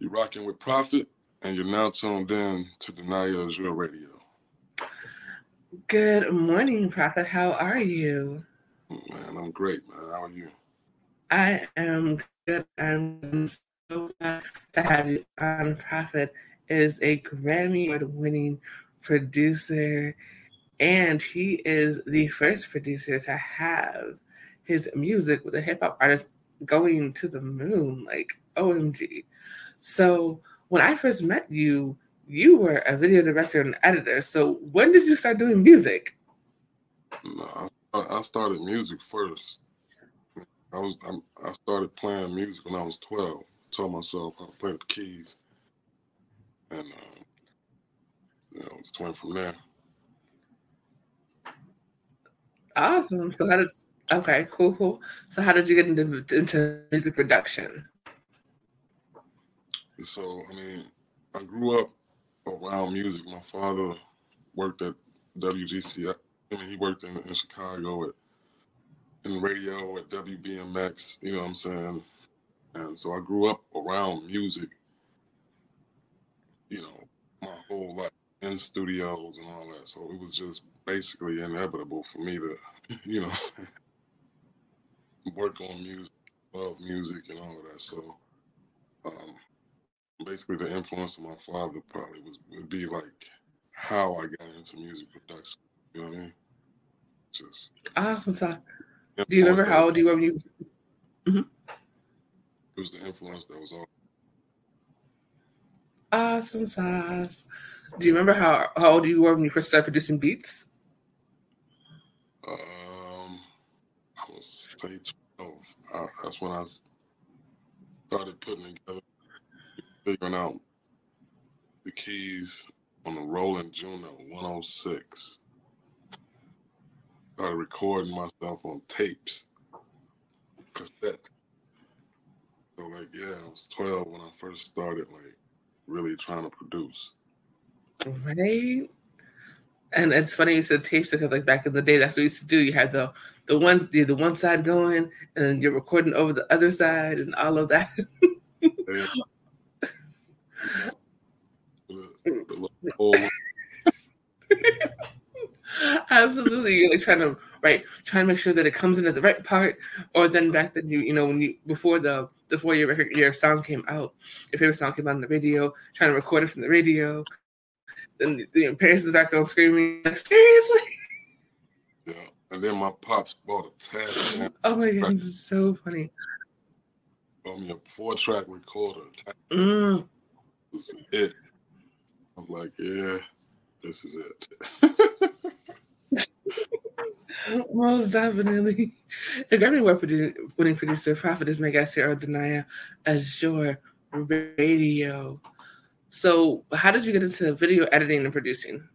You're rocking with Profit, and you're now tuned in to Danaya Azure Radio. Good morning, Profit. How are you? Man, I'm great, man. How are you? I am good. I'm so glad to have you on. Profit is a Grammy Award winning producer, and he is the first producer to have his music with a hip hop artist going to the moon. Like, OMG. So, when I first met you, you were a video director and editor. So, when did you start doing music? No, I started music first. I was I'm, started playing music when I was twelve. Taught myself how to play the keys, and uh, you know, just went from there. Awesome. So how did okay, cool, cool. So how did you get into into music production? So I mean, I grew up around music. My father worked at WGCI. I mean, he worked in, in Chicago at in radio at WBMX. You know what I'm saying? And so I grew up around music. You know, my whole life in studios and all that. So it was just basically inevitable for me to, you know, work on music, love music, and all of that. So, um, basically, the influence of my father probably was would be like how I got into music production. You know what I mean? Just awesome stuff. Do you remember how old you were when you? Mm-hmm. It was the influence that was all. Awesome sauce. Do you remember how, how old you were when you first started producing beats? Um, I was say twelve. I, that's when I started putting together, figuring out the keys on the Roland Juno 106 started recording myself on tapes, cassette. So like, yeah, I was 12 when I first started like really trying to produce. Right. And it's funny you said tapes because like back in the day, that's what we used to do. You had the the one the, the one side going, and you're recording over the other side, and all of that. yeah. Absolutely. You're like trying to right, trying to make sure that it comes in at the right part. Or then back then you you know, when you before the before your record your song came out, your favorite song came out on the radio, trying to record it from the radio. Then the know, parents in the background screaming, like, seriously. Yeah. And then my pops bought a tag. Oh my god, this is so funny. Bought me a four track recorder. Mm. This is it. I'm like, yeah, this is it. Most definitely. A Grammy winning producer, Prophetess Megasir or Denia Azure Radio. So, how did you get into video editing and producing?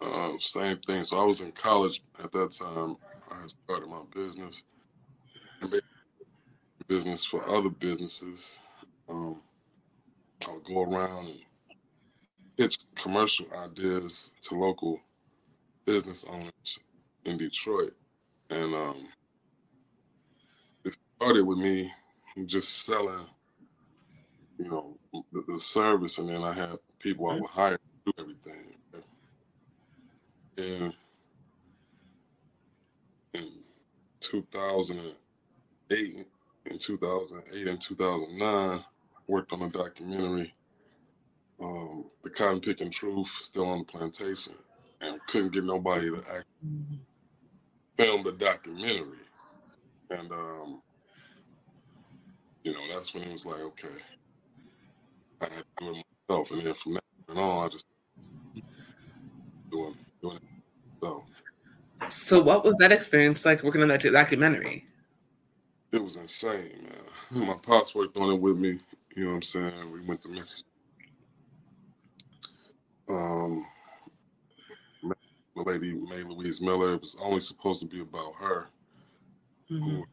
Uh, same thing. So, I was in college at that time. I started my business and business for other businesses. Um, I would go around and pitch commercial ideas to local business owners in Detroit, and um, it started with me just selling, you know, the, the service, and then I had people I would hire to do everything. And in 2008, in 2008 and 2009, worked on a documentary, um, "The Cotton Picking Truth," still on the plantation and couldn't get nobody to act, film the documentary. And um, you know, that's when it was like, okay, I had to do it myself. And then from that on, I just doing doing it. So So what was that experience like working on that documentary? It was insane, man. My pops worked on it with me. You know what I'm saying? We went to Mississippi. Um, the lady May Louise Miller. It was only supposed to be about her, mm-hmm. who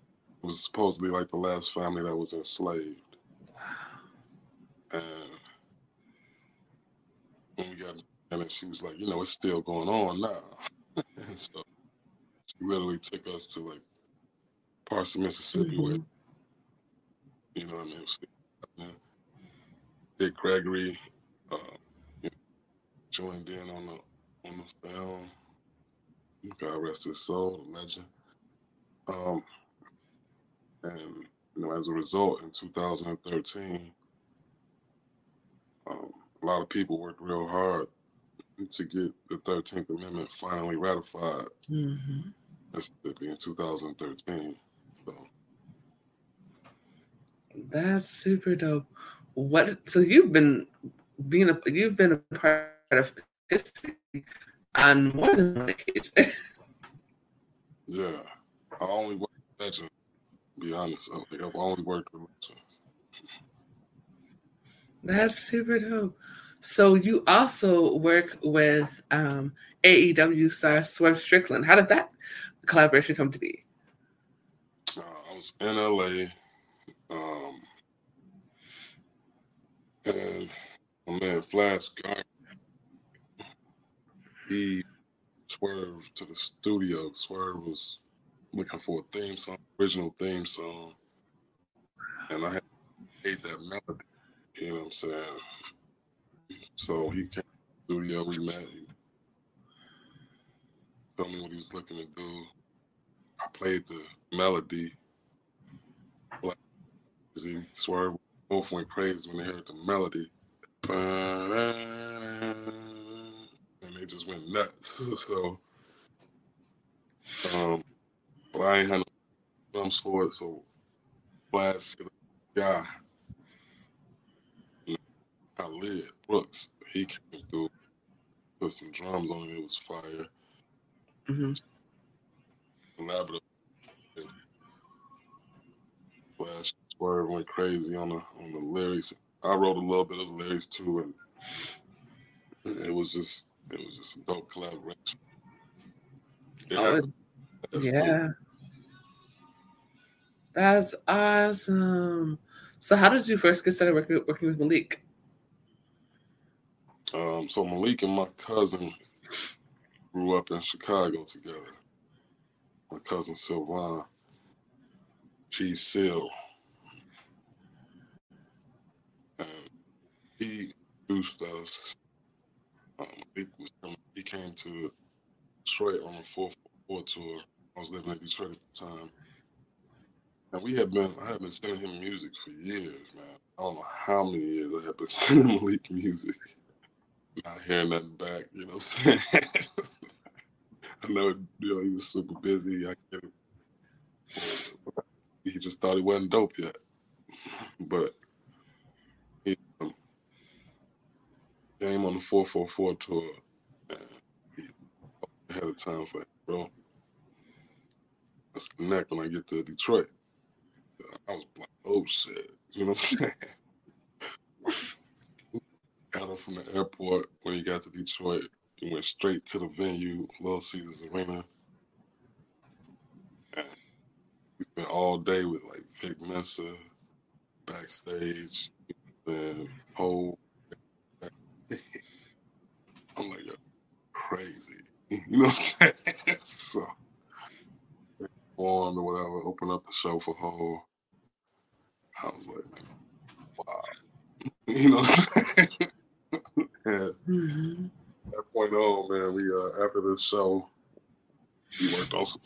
was supposedly like the last family that was enslaved. And when we got and she was like, you know, it's still going on now. so she literally took us to like parts of Mississippi mm-hmm. where, you know, what I mean, Dick Gregory joined in on the on the film. God rest his soul, the legend. Um, and you know, as a result, in 2013, um, a lot of people worked real hard to get the 13th Amendment finally ratified mm-hmm. Mississippi in 2013. So that's super dope. What? So you've been being a you've been a part of history on more than one occasion. yeah, I only work with legends. Be honest, I've only worked with legends. That's super dope. So you also work with um, AEW star Swerve Strickland. How did that collaboration come to be? Uh, I was in LA, um, and my man Flash Gardner, he swerved to the studio. Swerve was looking for a theme song, original theme song, and I made that melody. You know what I'm saying? So he came to the studio, we met. He told me what he was looking to do. I played the melody. He swerved, both went crazy when they heard the melody. And they just went nuts. So, um, but I ain't had no drums for it, so Flash, guy, I live. Brooks, he came through, put some drums on it. It was fire. Mm-hmm. Collaborative. Flash Swerve went crazy on the on the lyrics. I wrote a little bit of the lyrics too, and it was just it was just a dope collaboration. Yeah, oh, yeah. That's awesome. So, how did you first get started working, working with Malik? Um, so Malik and my cousin grew up in Chicago together. My cousin Sylvan, she's Seal. And he introduced us. Um, he, came to Detroit on a 444 tour. I was living in Detroit at the time. And we had been, I had been sending him music for years, man. I don't know how many years I had been sending Malik music not hearing nothing back. You know what I'm saying? I know, you know, he was super busy. I get it. He just thought he wasn't dope yet. But he um, came on the 444 tour. Ahead of time, was like, bro, let's connect when I get to Detroit. I was like, oh shit. You know what I'm saying? got him from the airport when he got to Detroit. He went straight to the venue, Little Caesars Arena. He spent all day with like Vic Mensa backstage and whole. I'm like, crazy. You know what I'm saying? so, formed or whatever, open up the show for Hov. I was like, wow. You know and mm-hmm. that point on, man, we uh after this show, we worked on some.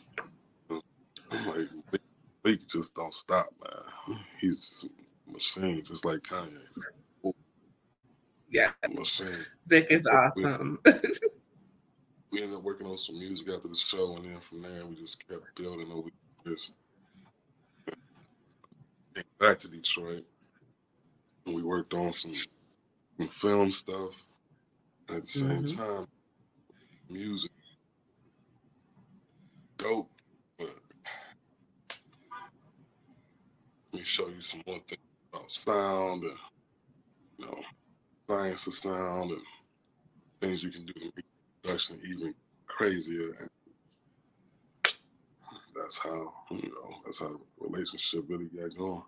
I'm like, Leak just don't stop, man. He's just a machine, just like Kanye. Yeah, machine. Vic is awesome. we ended up working on some music after the show, and then from there we just kept building over years. Back to Detroit, and we worked on some, some film stuff at the same mm-hmm. time, music dope, but let me show you some more things about sound and you know science of sound and things you can do to make production even crazier. And that's how you know that's how relationship really got going.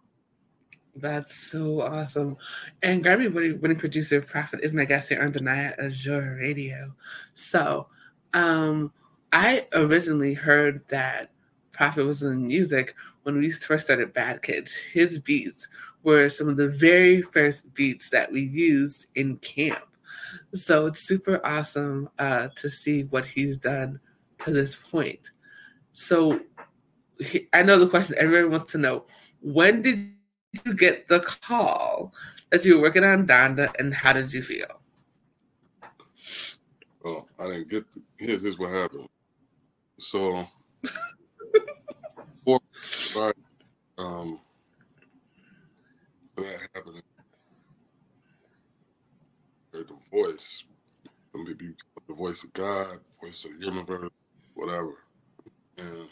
That's so awesome. And Grammy winning producer Profit is my guest here on Night Azure Radio. So um, I originally heard that Profit was in music when we first started Bad Kids, his beats were some of the very first beats that we used in camp. So it's super awesome uh, to see what he's done to this point. So he, I know the question everyone wants to know when did you get the call that you were working on Donda and how did you feel? Well, I didn't get the, here's, here's what happened. So, um, that happened, voice. Maybe the voice of God, voice of the universe, whatever. And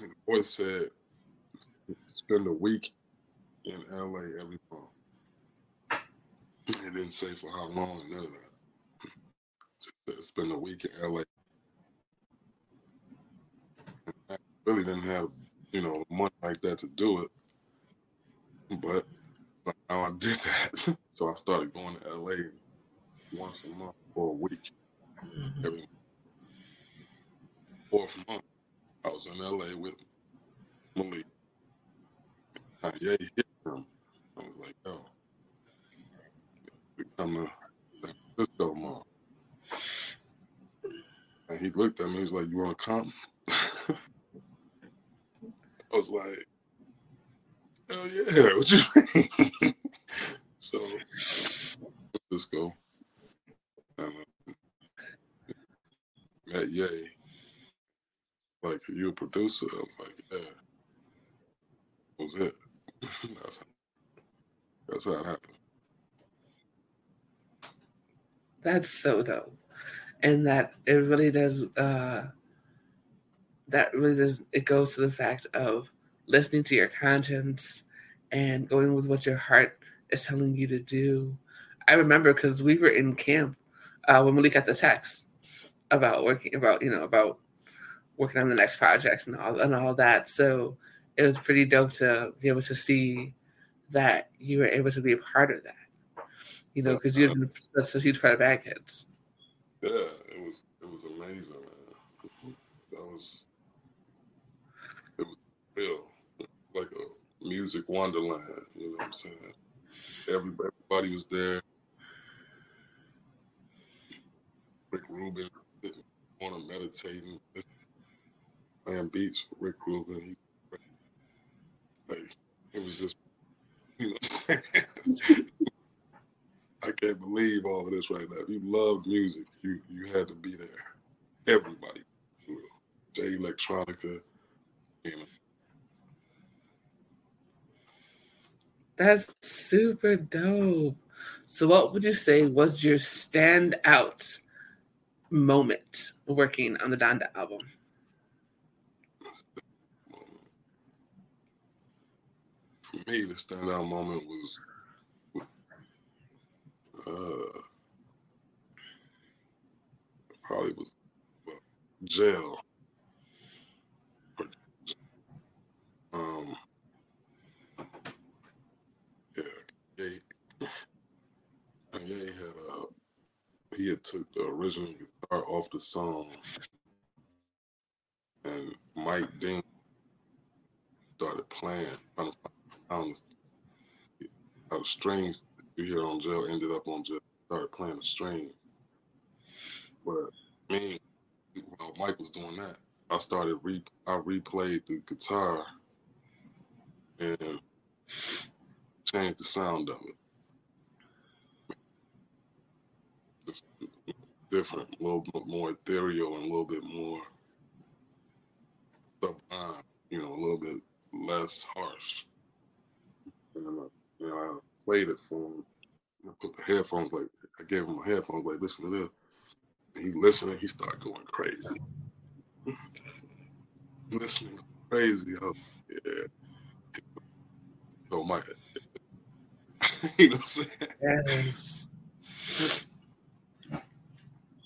the voice said, spend a week in LA every month. It didn't say for how long, none of that. Just said spend a week in LA. I really didn't have, you know, money like that to do it. But now I did that. so I started going to LA once a month for a week. Mm-hmm. Every fourth month, I was in LA with Malik. Yeah, he hit him. I was like, yo, become a San Francisco mom. And he looked at me, he was like, You wanna come? I was like, Hell yeah, what you mean? so let's go. And uh, met Ye. Like, you a producer? I like, yeah. That was it. that's that's how it happened. That's so dope. And that it really does uh that really does it goes to the fact of listening to your conscience and going with what your heart is telling you to do. I remember because we were in camp uh, when Malik got the text about working about you know about working on the next project and all and all that. So it was pretty dope to be able to see that you were able to be a part of that. You know, because you've been such a huge part of Bad Kids. Yeah, it was it was amazing, man. That was it was real, music wonderland. You know what I'm saying? Everybody, everybody was there. Rick Rubin on a meditating, playing beats with Rick Rubin. He like it was just, you know, I can't believe all of this right now. If you loved music, you you had to be there. Everybody, Jay Electronica. That's super dope. So, what would you say was your standout moment working on the Donda album? for me, the standout moment was uh, probably was well, jail. Um, yeah, Ye, had uh, he had took the original guitar off the song, and Mike Dean started playing, to um, how the strings you hear on jail ended up on jail. Started playing the string, but me, while Mike was doing that, I started re I replayed the guitar and changed the sound of it. Just different, a little bit more ethereal and a little bit more sublime, you know, a little bit less harsh and, uh, and I played it for him. I put the headphones like I gave him my headphones like listen to this. He listening, he started going crazy. Listening crazy. Yeah. So my you know what I'm saying? Yes.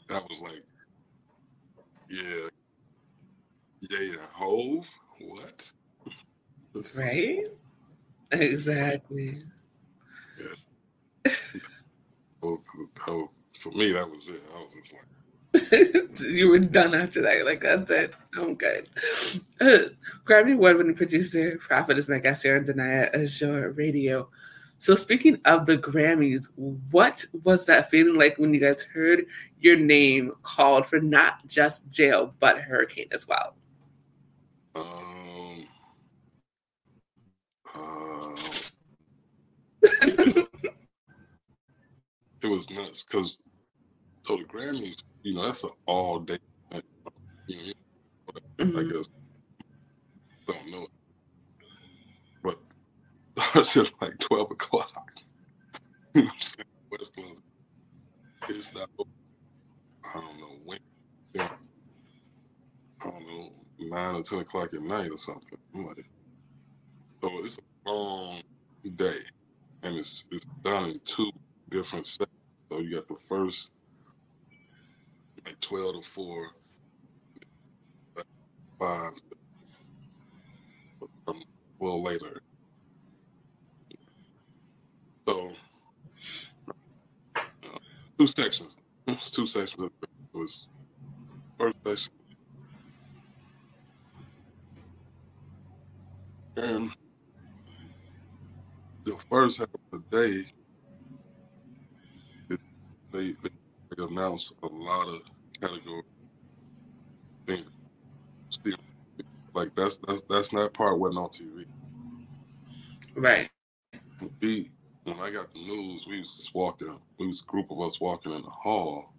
That was like, yeah, yeah, yeah. Hov. What? Right? Exactly. Yeah. well, for me, that was it. I was just like, you were done after that. You're like, that's it. I'm good. Grammy Award winning producer, Profit is my guest here on Danaya Azure Radio. So, speaking of the Grammys, what was that feeling like when you guys heard your name called for not just jail, but hurricane as well? Um, uh, it was nuts because so the Grammys, you know, that's an all day. You know, mm-hmm. I guess don't know it's at like twelve o'clock. you know what I'm saying? West Coast. It's not. I don't know when. I don't know nine or ten o'clock at night or something. Like, so it's a long day, and it's it's done in two different sections. So you got the first like 12 to 4, 5, um, well later. So, uh, two sections. two sections. It was first section. And the first half of the day, they, they announced a lot of category things. Like that's that's that's not part wasn't on TV. Right. I got the news, we was just walking. We was a group of us walking in the hall.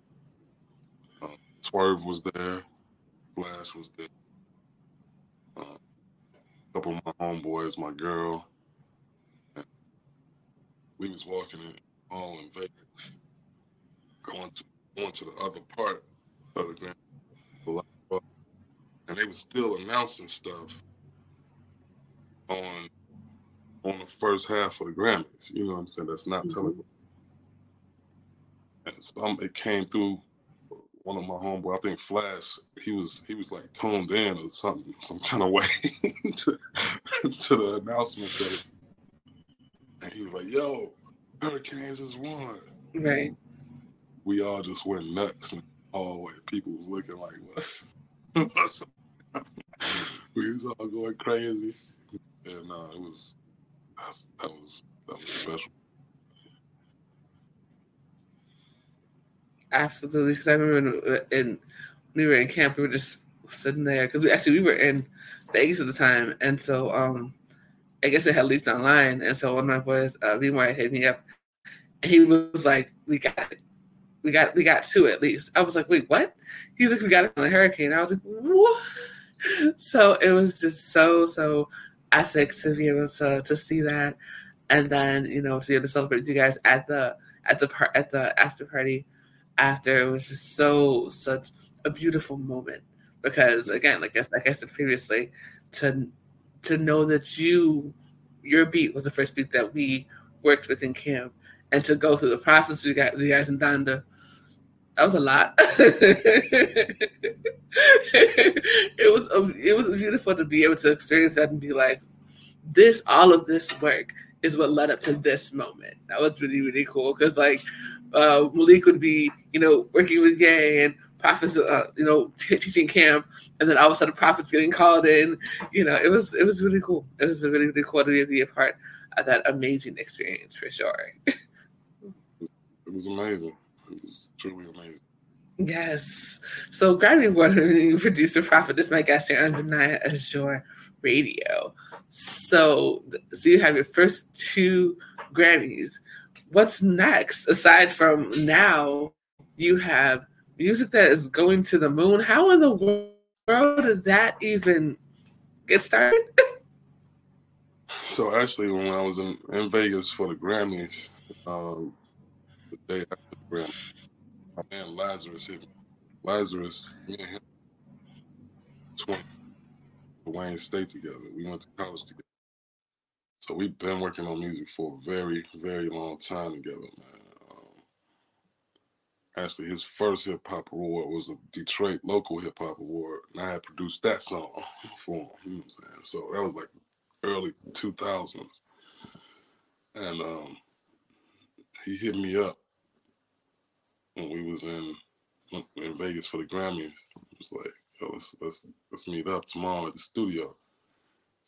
Uh, Swerve was there. Flash was there. Uh, a couple of my homeboys, my girl. we was walking in all in Vegas, going to going to the other part of the Grand and they were still announcing stuff on on the first half of the Grammys. You know what I'm saying? That's not mm-hmm. telling. And some it came through one of my homeboy. I think Flash. He was he was like toned in or something, some kind of way to, to the announcement. And he was like, "Yo, Hurricanes just won." Right. We all just went nuts All hallway. People was looking like, what? we was all going crazy. And uh, it was, that was, that was special. Absolutely, because I remember in, in, we were in camp, we were just sitting there because we actually we were in Vegas at the time, and so um, I guess it had leaked online, and so one of my boys, uh, B hit me up, and he was like, "We got it, we got we got two at least. I was like, wait, what? He's like, we got it a hurricane. I was like, what? So it was just so so epic to be able to to see that, and then you know to be able to celebrate with you guys at the at the part at the after party after it was just so such a beautiful moment. Because again like I, like I said previously to to know that you your beat was the first beat that we worked with in camp and to go through the process you guys, you guys in Donda that was a lot. it was it was beautiful to be able to experience that and be like, this all of this work is what led up to this moment. That was really really cool because like uh, Malik would be you know working with Ye and Profit's uh, you know t- teaching camp and then all of a sudden Profit's getting called in. You know it was it was really cool. It was really really cool to be a part of that amazing experience for sure. it was amazing. It was truly amazing. Yes. So Grammy Award producer Profit is my guest here on Danaya Azure Radio. So, so you have your first two Grammys. What's next? Aside from now, you have music that is going to the moon. How in the world did that even get started? so actually, when I was in, in Vegas for the Grammys, um, the day after my man Lazarus hit me. Lazarus, me and him, 20, Wayne State together. We went to college together. So we've been working on music for a very, very long time together, man. Um, actually, his first hip hop award was a Detroit local hip hop award, and I had produced that song for him. You know what I'm saying? So that was like early 2000s. And um, he hit me up when we was in in Vegas for the Grammys. It was like, yo, let's let's let's meet up tomorrow at the studio.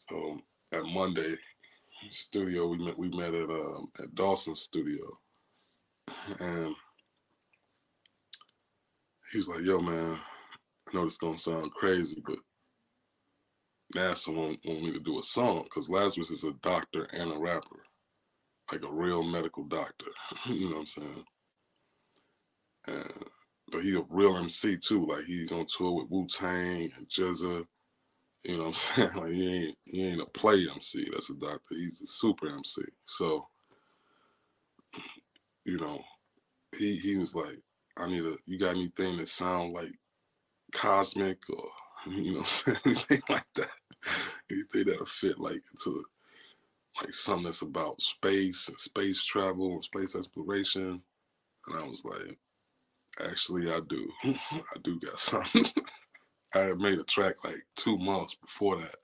So at Monday studio, we met we met at um, at Dawson Studio, and he was like, "Yo, man, I know this gonna sound crazy, but NASA want, want me to do a song because Lazarus is a doctor and a rapper, like a real medical doctor. you know what I'm saying? And but he a real MC too. Like he's on tour with Wu Tang and GZA. You know what I'm saying? Like he ain't he ain't a play MC. That's a doctor. He's a super MC. So, you know, he he was like, I need a you got anything that sound like cosmic or you know anything like that. Anything that'll fit like into like something that's about space and space travel and space exploration. And I was like, actually I do. I do got something. I had made a track like two months before that.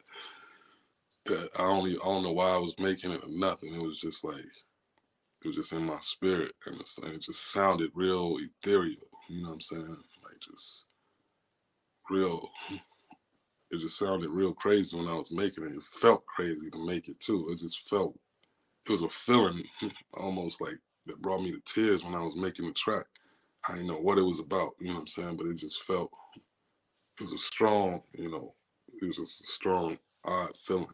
That I only I don't know why I was making it or nothing. It was just like it was just in my spirit and it just sounded real ethereal. You know what I'm saying? Like just real. It just sounded real crazy when I was making it. It felt crazy to make it too. It just felt, it was a feeling almost like that brought me to tears when I was making the track. I didn't know what it was about, you know what I'm saying? But it just felt, it was a strong, you know, it was just a strong, odd feeling.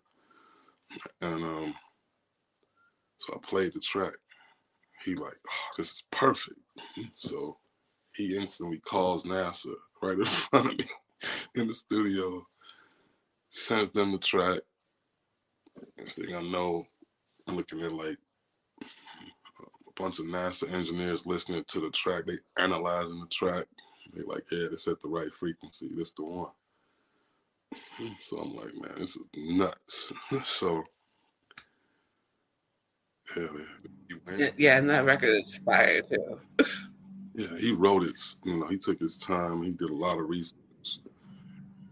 And um, so I played the track. He like, oh, this is perfect. So he instantly calls NASA right in front of me in the studio, sends them the track. Next thing I know, I'm looking at like bunch of NASA engineers listening to the track. They analyzing the track. They like, yeah, this at the right frequency. This the one. So I'm like, man, this is nuts. so yeah, yeah, and that record is fire too. Yeah, he wrote it. You know, he took his time. He did a lot of research.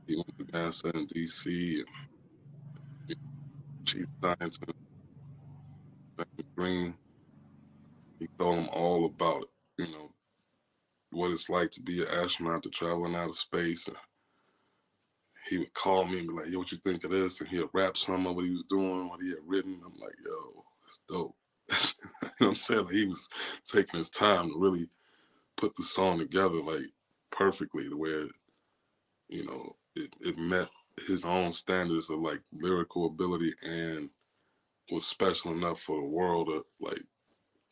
He went to NASA in DC and chief scientist Green. He told him all about it. You know what it's like to be an astronaut to traveling out of space. And he would call me and be like, "Yo, what you think of this?" And he'd rap some of what he was doing, what he had written. I'm like, "Yo, that's dope." you know I'm saying? Like he was taking his time to really put the song together like perfectly to where you know it, it met his own standards of like lyrical ability and was special enough for the world to like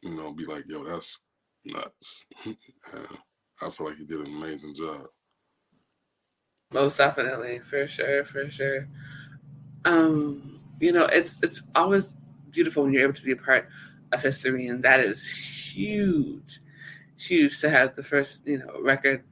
you know be like yo that's nuts i feel like he did an amazing job most definitely for sure for sure um you know it's it's always beautiful when you're able to be a part of history and that is huge huge to have the first, you know, record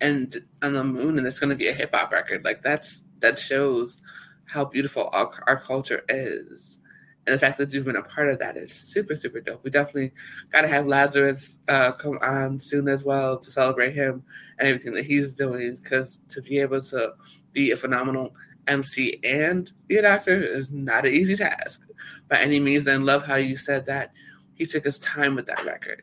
and on the moon and it's going to be a hip hop record. Like that's that shows how beautiful our, our culture is. And the fact that you've been a part of that is super, super dope. We definitely got to have Lazarus uh, come on soon as well to celebrate him and everything that he's doing. Because to be able to be a phenomenal MC and be a doctor is not an easy task by any means. And love how you said that he took his time with that record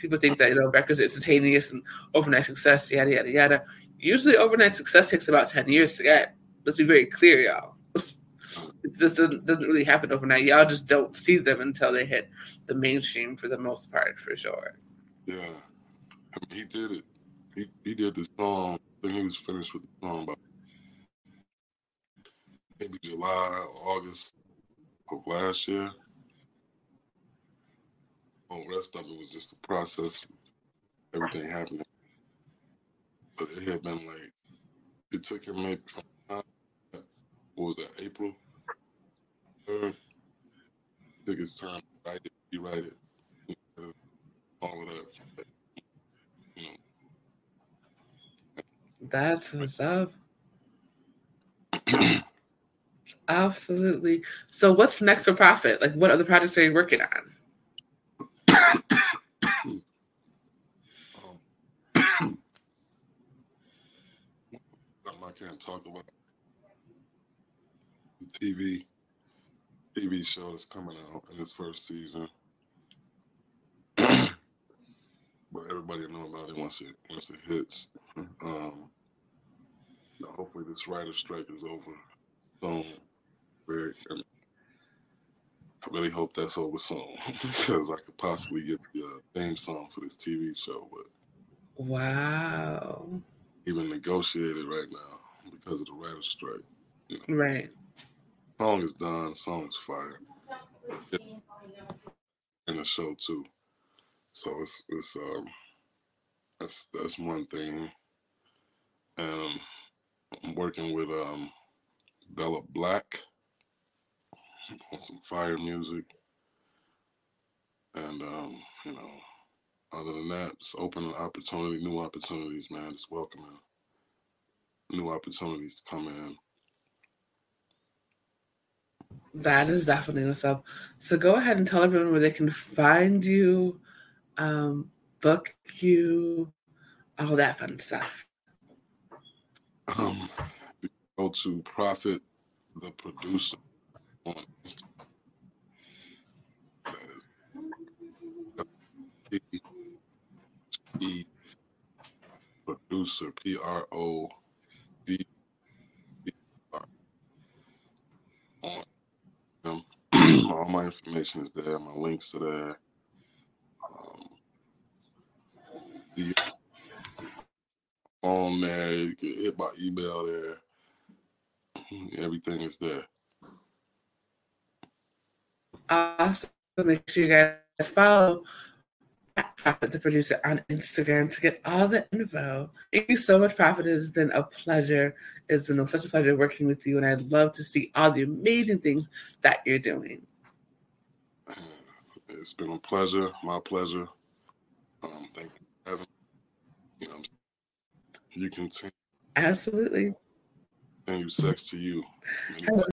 people think that you know records are instantaneous and overnight success, yada yada yada. Usually, overnight success takes about ten years to get. Let's be very clear, y'all. It just doesn't, doesn't really happen overnight. Y'all just don't see them until they hit the mainstream for the most part, for sure. Yeah, I mean, he did it. He he did the song. I think he was finished with the song by maybe July, August of last year whole rest of it was just a process. Everything happened, but it had been like it took him maybe from what was that April Mm. third. Took his time to write it, rewrite it, all of that. You know. That's what's up. Absolutely. So, what's next for Profit? Like, what other projects are you working on? Um, I can't talk about the TV TV show that's coming out in its first season. but everybody will know about it once it once it hits. Um, hopefully, this writer strike is over soon. Very, I, mean, I really hope that's over soon because I could possibly get the uh, theme song for this TV show, but wow, even negotiated right now because of the writer strike. You know, right. Song is done. Song is fire. In the show too. So it's it's um that's that's one thing. And I'm working with um Bella Black on some fire music. And um, you know, other than that, just opening opportunity, new opportunities, man. It's welcoming new opportunities to come in. That is definitely what's up. So go ahead and tell everyone where they can find you, um, book you, all that fun stuff. Um, go to Profit the Producer on Instagram. Producer P R O D R on him. All my information is there. My links are there. Um, on there. You can hit my email there. Everything is there. Awesome. Make sure you guys follow Profit the producer on Instagram to get all the info. Thank you so much, Profit. It has been a pleasure. It's been such a pleasure working with you, and I'd love to see all the amazing things that you're doing. It's been a pleasure, my pleasure. Um, thank you, Evan. You know, you continue. Absolutely. Continue sex to you.